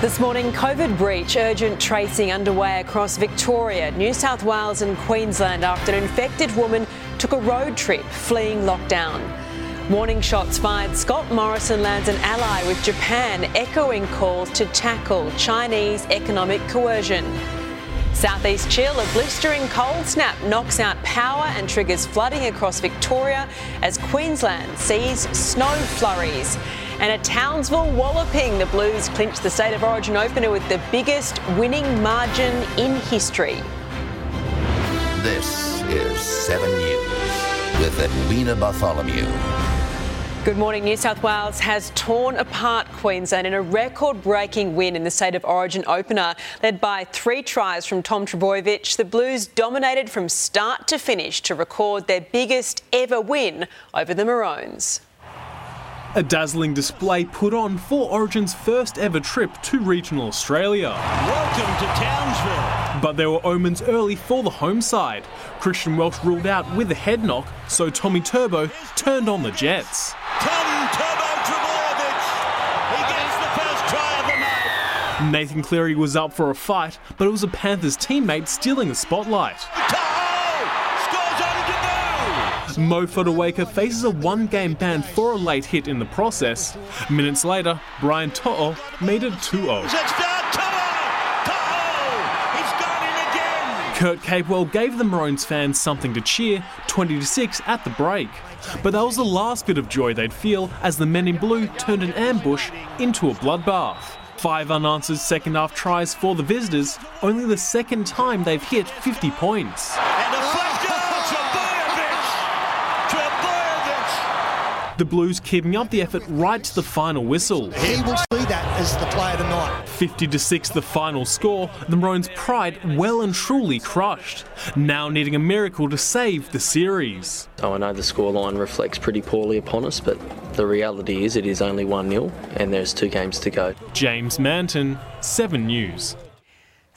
This morning, COVID breach urgent tracing underway across Victoria, New South Wales, and Queensland after an infected woman took a road trip fleeing lockdown. Warning shots fired. Scott Morrison lands an ally with Japan, echoing calls to tackle Chinese economic coercion. Southeast chill, a blistering cold snap knocks out power and triggers flooding across Victoria as Queensland sees snow flurries. And at Townsville walloping, the Blues clinch the State of Origin opener with the biggest winning margin in history. This is 7 News with Edwina Bartholomew. Good morning. New South Wales has torn apart Queensland in a record breaking win in the State of Origin opener. Led by three tries from Tom Trbojevic, the Blues dominated from start to finish to record their biggest ever win over the Maroons. A dazzling display put on for Origin's first ever trip to regional Australia. Welcome to Townsville. But there were omens early for the home side. Christian Welch ruled out with a head knock, so Tommy Turbo turned on the Jets. Tom Turbo Trbojevic. He gets the first try of the night. Nathan Cleary was up for a fight, but it was a Panthers teammate stealing the spotlight. Mo Fotuaika faces a one game ban for a late hit in the process. Minutes later, Brian To'o made it 2 0. It's down To'o. To'o. He's gone in again. Kurt Capewell gave the Maroons fans something to cheer 20 6 at the break. But that was the last bit of joy they'd feel as the men in blue turned an ambush into a bloodbath. Five unanswered second half tries for the visitors, only the second time they've hit 50 points. The Blues keeping up the effort right to the final whistle. He will see that as the player tonight. 50 to 6 the final score, the Maroons' pride well and truly crushed. Now needing a miracle to save the series. Oh, I know the scoreline reflects pretty poorly upon us, but the reality is it is only 1 0 and there's two games to go. James Manton, 7 News.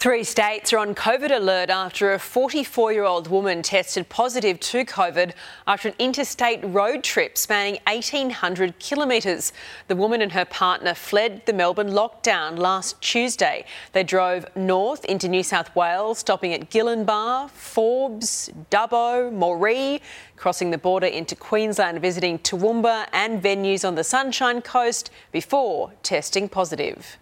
Three states are on COVID alert after a 44 year old woman tested positive to COVID after an interstate road trip spanning 1,800 kilometres. The woman and her partner fled the Melbourne lockdown last Tuesday. They drove north into New South Wales, stopping at Gillenbah, Forbes, Dubbo, Moree, crossing the border into Queensland, visiting Toowoomba and venues on the Sunshine Coast before testing positive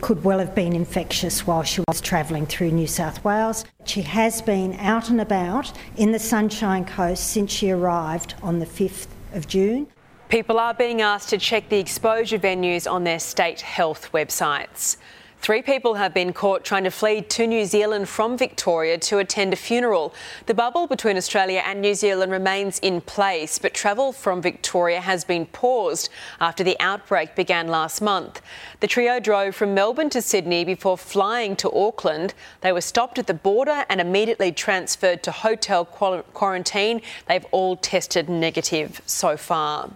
could well have been infectious while she was travelling through New South Wales. She has been out and about in the Sunshine Coast since she arrived on the 5th of June. People are being asked to check the exposure venues on their state health websites. Three people have been caught trying to flee to New Zealand from Victoria to attend a funeral. The bubble between Australia and New Zealand remains in place, but travel from Victoria has been paused after the outbreak began last month. The trio drove from Melbourne to Sydney before flying to Auckland. They were stopped at the border and immediately transferred to hotel quarantine. They've all tested negative so far.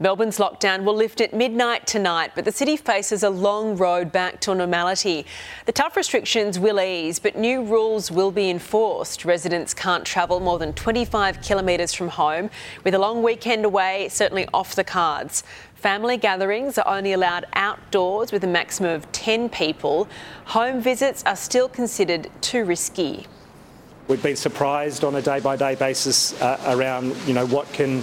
Melbourne's lockdown will lift at midnight tonight, but the city faces a long road back to normality. The tough restrictions will ease, but new rules will be enforced. Residents can't travel more than 25 kilometres from home, with a long weekend away certainly off the cards. Family gatherings are only allowed outdoors with a maximum of 10 people. Home visits are still considered too risky. We've been surprised on a day by day basis uh, around, you know, what can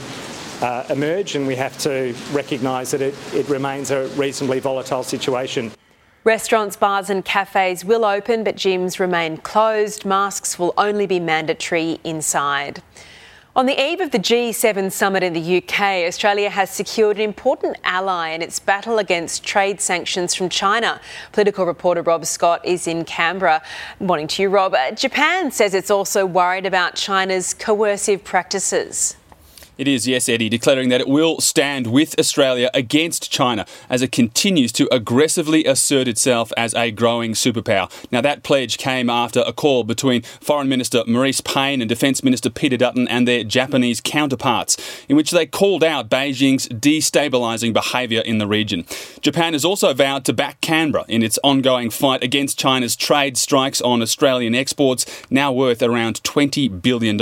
uh, emerge, and we have to recognise that it, it remains a reasonably volatile situation. Restaurants, bars, and cafes will open, but gyms remain closed. Masks will only be mandatory inside. On the eve of the G7 summit in the UK, Australia has secured an important ally in its battle against trade sanctions from China. Political reporter Rob Scott is in Canberra. Morning to you, Rob. Uh, Japan says it's also worried about China's coercive practices. It is, yes, Eddie, declaring that it will stand with Australia against China as it continues to aggressively assert itself as a growing superpower. Now, that pledge came after a call between Foreign Minister Marise Payne and Defence Minister Peter Dutton and their Japanese counterparts, in which they called out Beijing's destabilising behaviour in the region. Japan has also vowed to back Canberra in its ongoing fight against China's trade strikes on Australian exports, now worth around $20 billion.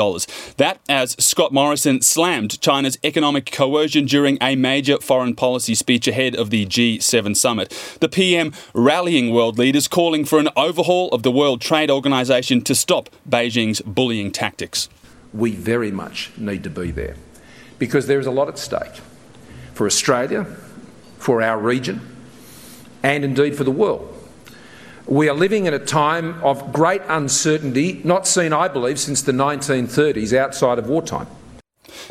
That, as Scott Morrison slammed China's economic coercion during a major foreign policy speech ahead of the G7 summit. The PM rallying world leaders calling for an overhaul of the World Trade Organization to stop Beijing's bullying tactics. We very much need to be there because there is a lot at stake for Australia, for our region, and indeed for the world. We are living in a time of great uncertainty, not seen, I believe, since the 1930s outside of wartime.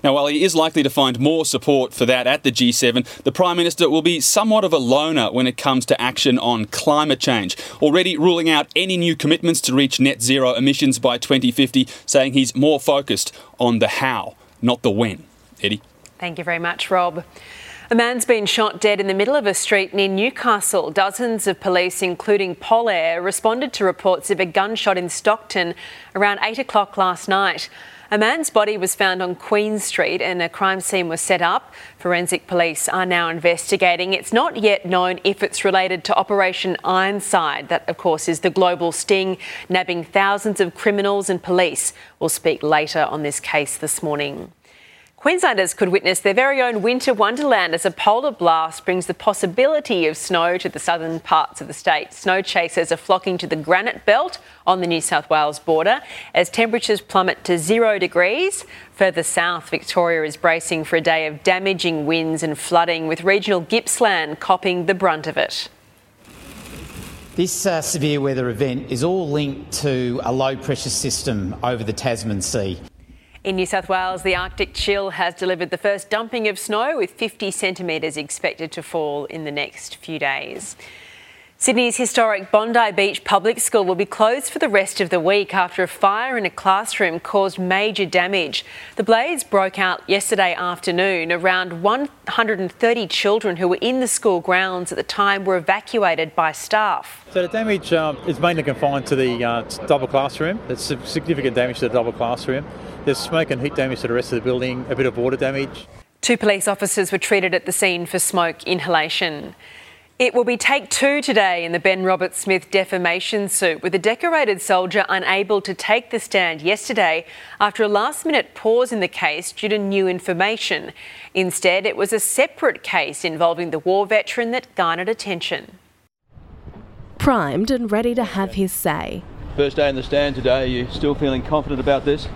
Now, while he is likely to find more support for that at the G7, the Prime Minister will be somewhat of a loner when it comes to action on climate change, already ruling out any new commitments to reach net zero emissions by 2050, saying he's more focused on the how, not the when. Eddie? Thank you very much, Rob. A man's been shot dead in the middle of a street near Newcastle. Dozens of police, including Polair, responded to reports of a gunshot in Stockton around 8 o'clock last night. A man's body was found on Queen Street and a crime scene was set up. Forensic police are now investigating. It's not yet known if it's related to Operation Ironside. That, of course, is the global sting, nabbing thousands of criminals and police. We'll speak later on this case this morning. Queenslanders could witness their very own winter wonderland as a polar blast brings the possibility of snow to the southern parts of the state. Snow chasers are flocking to the granite belt on the New South Wales border as temperatures plummet to zero degrees. Further south, Victoria is bracing for a day of damaging winds and flooding, with regional Gippsland copping the brunt of it. This uh, severe weather event is all linked to a low pressure system over the Tasman Sea. In New South Wales, the Arctic chill has delivered the first dumping of snow, with 50 centimetres expected to fall in the next few days. Sydney's historic Bondi Beach Public School will be closed for the rest of the week after a fire in a classroom caused major damage. The blaze broke out yesterday afternoon. Around 130 children who were in the school grounds at the time were evacuated by staff. So the damage um, is mainly confined to the uh, double classroom. It's significant damage to the double classroom. There's smoke and heat damage to the rest of the building, a bit of water damage. Two police officers were treated at the scene for smoke inhalation. It will be take two today in the Ben Roberts-Smith defamation suit, with a decorated soldier unable to take the stand yesterday after a last minute pause in the case due to new information. Instead, it was a separate case involving the war veteran that garnered attention. Primed and ready to have his say. First day in the stand today, are you still feeling confident about this?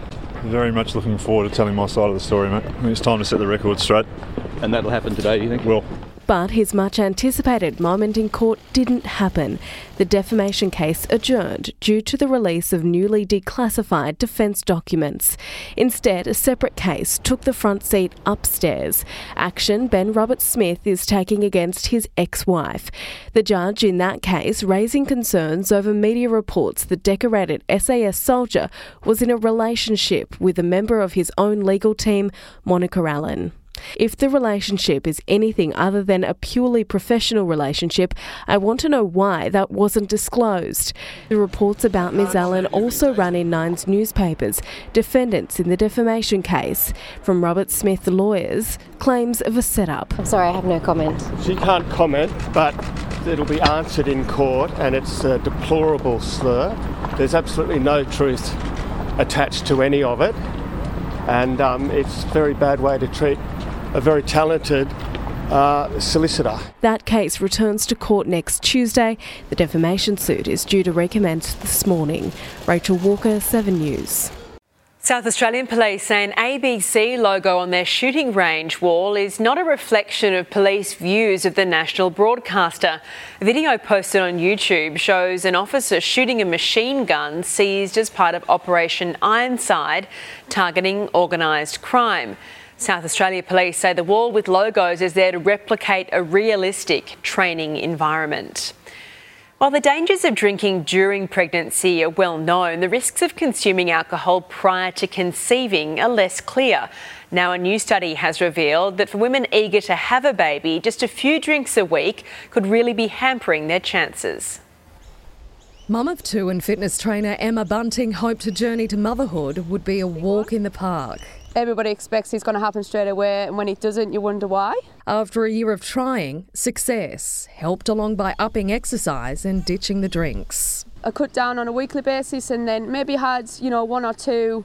Very much looking forward to telling my side of the story, mate. I mean, it's time to set the record straight. And that'll happen today, you think? Will. But his much anticipated moment in court didn't happen. The defamation case adjourned due to the release of newly declassified defence documents. Instead, a separate case took the front seat upstairs. Action Ben Roberts-Smith is taking against his ex wife. The judge in that case raising concerns over media reports the decorated SAS soldier was in a relationship with a member of his own legal team, Monica Allen. If the relationship is anything other than a purely professional relationship, I want to know why that wasn't disclosed. The reports about Ms. Allen also run in Nine's newspapers, defendants in the defamation case. From Roberts-Smith lawyers, claims of a setup. I'm sorry, I have no comment. She can't comment, but it'll be answered in court, and it's a deplorable slur. There's absolutely no truth attached to any of it, and um, it's a very bad way to treat a very talented uh, solicitor. That case returns to court next Tuesday. The defamation suit is due to recommence this morning. Rachel Walker, 7 News. South Australian police say an ABC logo on their shooting range wall is not a reflection of police views of the national broadcaster. A video posted on YouTube shows an officer shooting a machine gun seized as part of Operation Ironside, targeting organised crime. South Australia Police say the wall with logos is there to replicate a realistic training environment. While the dangers of drinking during pregnancy are well known, the risks of consuming alcohol prior to conceiving are less clear. Now, a new study has revealed that for women eager to have a baby, just a few drinks a week could really be hampering their chances. Mum of two and fitness trainer Emma Bunting hoped a journey to motherhood would be a walk in the park. Everybody expects it's going to happen straight away, and when it doesn't, you wonder why. After a year of trying, success, helped along by upping exercise and ditching the drinks. I cut down on a weekly basis and then maybe had, you know, one or two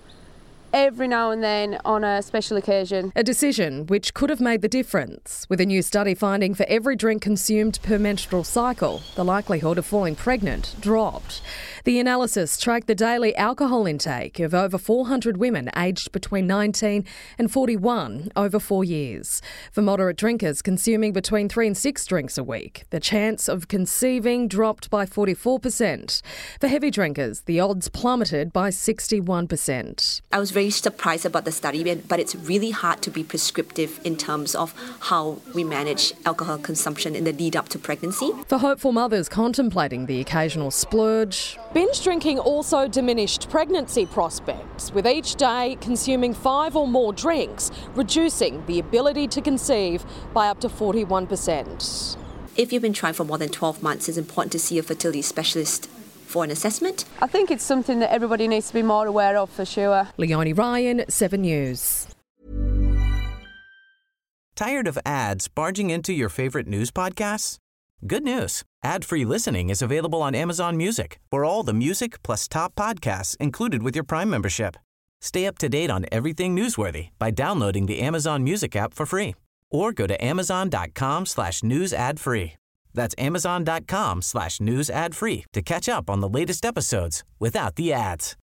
every now and then on a special occasion. A decision which could have made the difference, with a new study finding for every drink consumed per menstrual cycle, the likelihood of falling pregnant dropped. The analysis tracked the daily alcohol intake of over 400 women aged between 19 and 41 over four years. For moderate drinkers consuming between three and six drinks a week, the chance of conceiving dropped by 44%. For heavy drinkers, the odds plummeted by 61%. I was very surprised about the study, but it's really hard to be prescriptive in terms of how we manage alcohol consumption in the lead up to pregnancy. For hopeful mothers contemplating the occasional splurge, Binge drinking also diminished pregnancy prospects, with each day consuming five or more drinks, reducing the ability to conceive by up to 41%. If you've been trying for more than 12 months, it's important to see a fertility specialist for an assessment. I think it's something that everybody needs to be more aware of for sure. Leonie Ryan, 7 News. Tired of ads barging into your favorite news podcasts? Good news. Ad-free listening is available on Amazon Music for all the music plus top podcasts included with your Prime membership. Stay up to date on everything newsworthy by downloading the Amazon Music app for free or go to amazon.com slash news ad free. That's amazon.com slash news ad free to catch up on the latest episodes without the ads.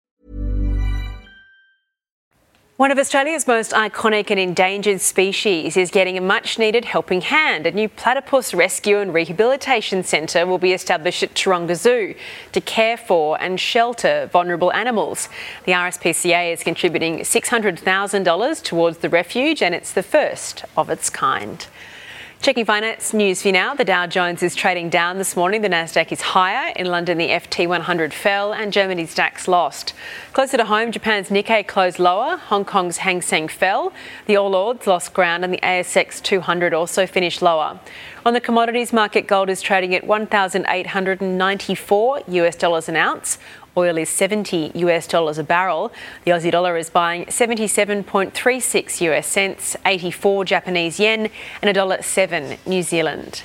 One of Australia's most iconic and endangered species is getting a much needed helping hand. A new platypus rescue and rehabilitation centre will be established at Taronga Zoo to care for and shelter vulnerable animals. The RSPCA is contributing $600,000 towards the refuge and it's the first of its kind. Checking finance news for you now. The Dow Jones is trading down this morning. The Nasdaq is higher. In London, the FTSE 100 fell and Germany's DAX lost. Closer to home, Japan's Nikkei closed lower. Hong Kong's Hang Seng fell. The All Ords lost ground and the ASX 200 also finished lower. On the commodities market, gold is trading at 1,894 US dollars an ounce. Oil is 70 US dollars a barrel. The Aussie dollar is buying 77.36 US cents, 84 Japanese yen, and a dollar 7 New Zealand.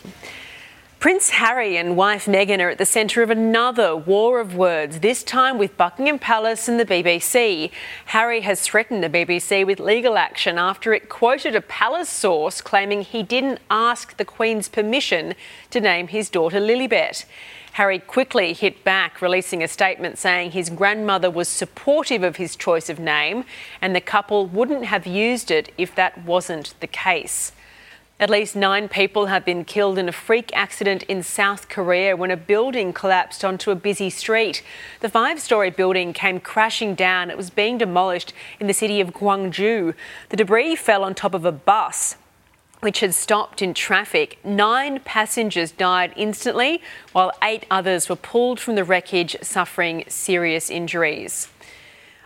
Prince Harry and wife Meghan are at the centre of another war of words, this time with Buckingham Palace and the BBC. Harry has threatened the BBC with legal action after it quoted a palace source claiming he didn't ask the Queen's permission to name his daughter Lilibet. Harry quickly hit back, releasing a statement saying his grandmother was supportive of his choice of name and the couple wouldn't have used it if that wasn't the case. At least nine people have been killed in a freak accident in South Korea when a building collapsed onto a busy street. The five story building came crashing down. It was being demolished in the city of Gwangju. The debris fell on top of a bus which had stopped in traffic. Nine passengers died instantly, while eight others were pulled from the wreckage, suffering serious injuries.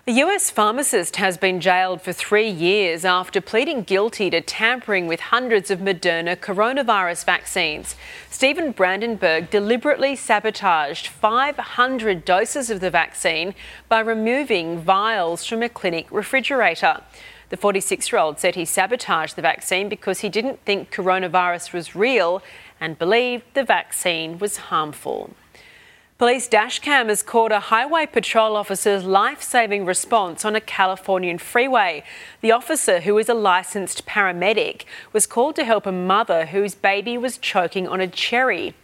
A US pharmacist has been jailed for three years after pleading guilty to tampering with hundreds of Moderna coronavirus vaccines. Stephen Brandenburg deliberately sabotaged 500 doses of the vaccine by removing vials from a clinic refrigerator. The 46 year old said he sabotaged the vaccine because he didn't think coronavirus was real and believed the vaccine was harmful. Police dashcam has caught a highway patrol officer's life saving response on a Californian freeway. The officer, who is a licensed paramedic, was called to help a mother whose baby was choking on a cherry.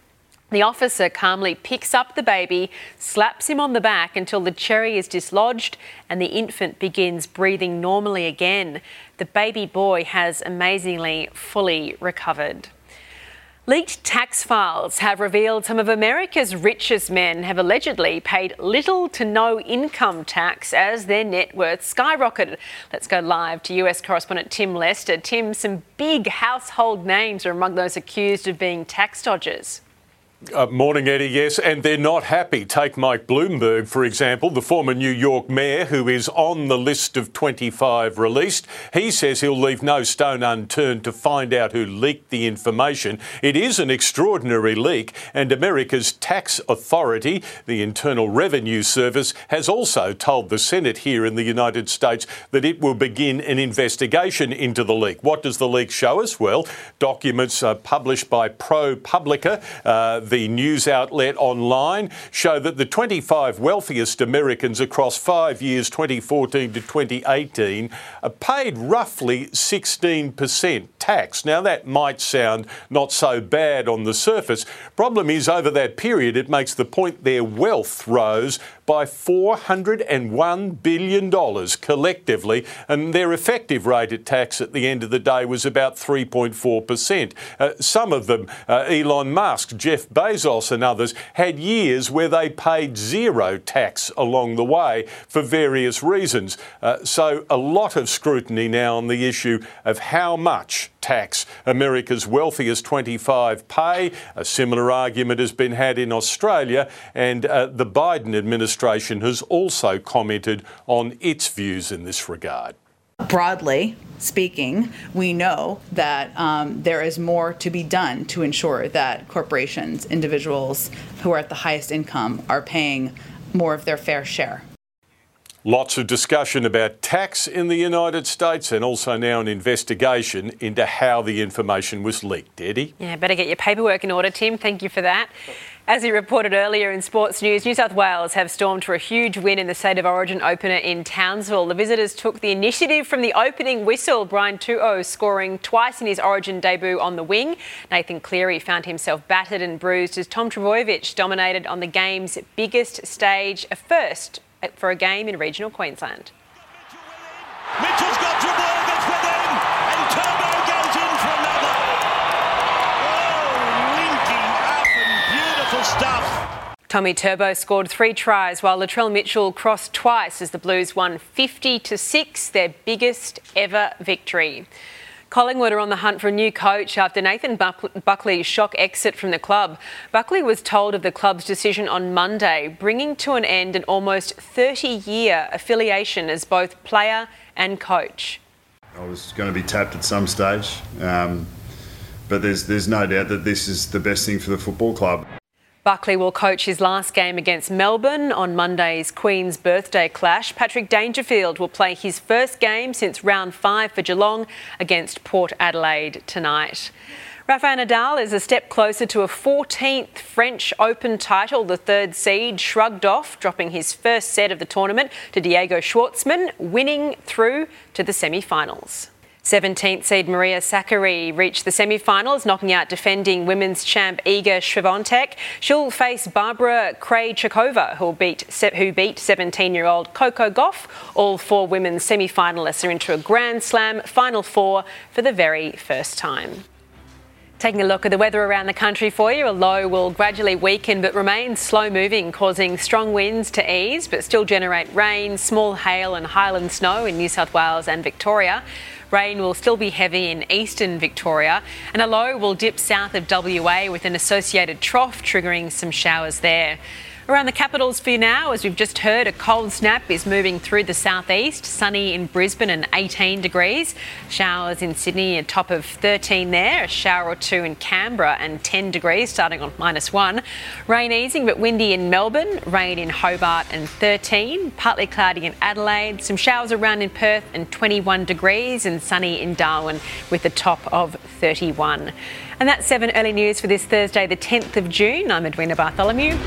The officer calmly picks up the baby, slaps him on the back until the cherry is dislodged and the infant begins breathing normally again. The baby boy has amazingly fully recovered. Leaked tax files have revealed some of America's richest men have allegedly paid little to no income tax as their net worth skyrocketed. Let's go live to US correspondent Tim Lester. Tim, some big household names are among those accused of being tax dodgers. Uh, morning, Eddie. Yes, and they're not happy. Take Mike Bloomberg, for example, the former New York mayor who is on the list of 25 released. He says he'll leave no stone unturned to find out who leaked the information. It is an extraordinary leak, and America's tax authority, the Internal Revenue Service, has also told the Senate here in the United States that it will begin an investigation into the leak. What does the leak show us? Well, documents uh, published by ProPublica. Uh, the news outlet online show that the 25 wealthiest Americans across five years, 2014 to 2018, paid roughly 16% tax. Now, that might sound not so bad on the surface. Problem is, over that period, it makes the point their wealth rose by $401 billion collectively, and their effective rate of tax at the end of the day was about 3.4%. Uh, some of them, uh, Elon Musk, Jeff Bezos, and others, had years where they paid zero tax along the way for various reasons. Uh, so, a lot of scrutiny now on the issue of how much tax America's wealthiest 25 pay. A similar argument has been had in Australia, and uh, the Biden administration has also commented on its views in this regard. Broadly speaking, we know that um, there is more to be done to ensure that corporations, individuals who are at the highest income, are paying more of their fair share. Lots of discussion about tax in the United States and also now an investigation into how the information was leaked. Eddie? Yeah, better get your paperwork in order, Tim. Thank you for that. As we reported earlier in sports news, New South Wales have stormed for a huge win in the State of Origin opener in Townsville. The visitors took the initiative from the opening whistle, Brian To'o scoring twice in his Origin debut on the wing. Nathan Cleary found himself battered and bruised as Tom Trbojevic dominated on the game's biggest stage, a first for a game in regional Queensland. Mitchell's got Trbojevic within, and Turbo goes in for another. Oh, linking up and beautiful stuff. Tommy Turbo scored three tries while Latrell Mitchell crossed twice as the Blues won 50 to 6, their biggest ever victory. Collingwood are on the hunt for a new coach after Nathan Buckley's shock exit from the club. Buckley was told of the club's decision on Monday, bringing to an end an almost 30 year affiliation as both player and coach. I was going to be tapped at some stage, um, but there's, there's no doubt that this is the best thing for the football club. Buckley will coach his last game against Melbourne on Monday's Queen's birthday clash. Patrick Dangerfield will play his first game since round five for Geelong against Port Adelaide tonight. Rafael Nadal is a step closer to a 14th French Open title. The third seed shrugged off, dropping his first set of the tournament to Diego Schwartzman, winning through to the semi finals. 17th seed Maria Sakkari reached the semi-finals, knocking out defending women's champ Iga Swiatek. She'll face Barbara Krejcikova, who beat who beat 17-year-old Coco Gauff. All four women's semi-finalists are into a Grand Slam final four for the very first time. Taking a look at the weather around the country for you, a low will gradually weaken but remain slow moving, causing strong winds to ease but still generate rain, small hail, and highland snow in New South Wales and Victoria. Rain will still be heavy in eastern Victoria, and a low will dip south of WA with an associated trough, triggering some showers there. Around the capitals for you now, as we've just heard, a cold snap is moving through the southeast. Sunny in Brisbane and 18 degrees. Showers in Sydney, a top of 13 there. A shower or two in Canberra and 10 degrees, starting on minus one. Rain easing but windy in Melbourne. Rain in Hobart and 13. Partly cloudy in Adelaide. Some showers around in Perth and 21 degrees. And sunny in Darwin with a top of 31. And that's 7 early news for this Thursday, the 10th of June. I'm Edwina Bartholomew.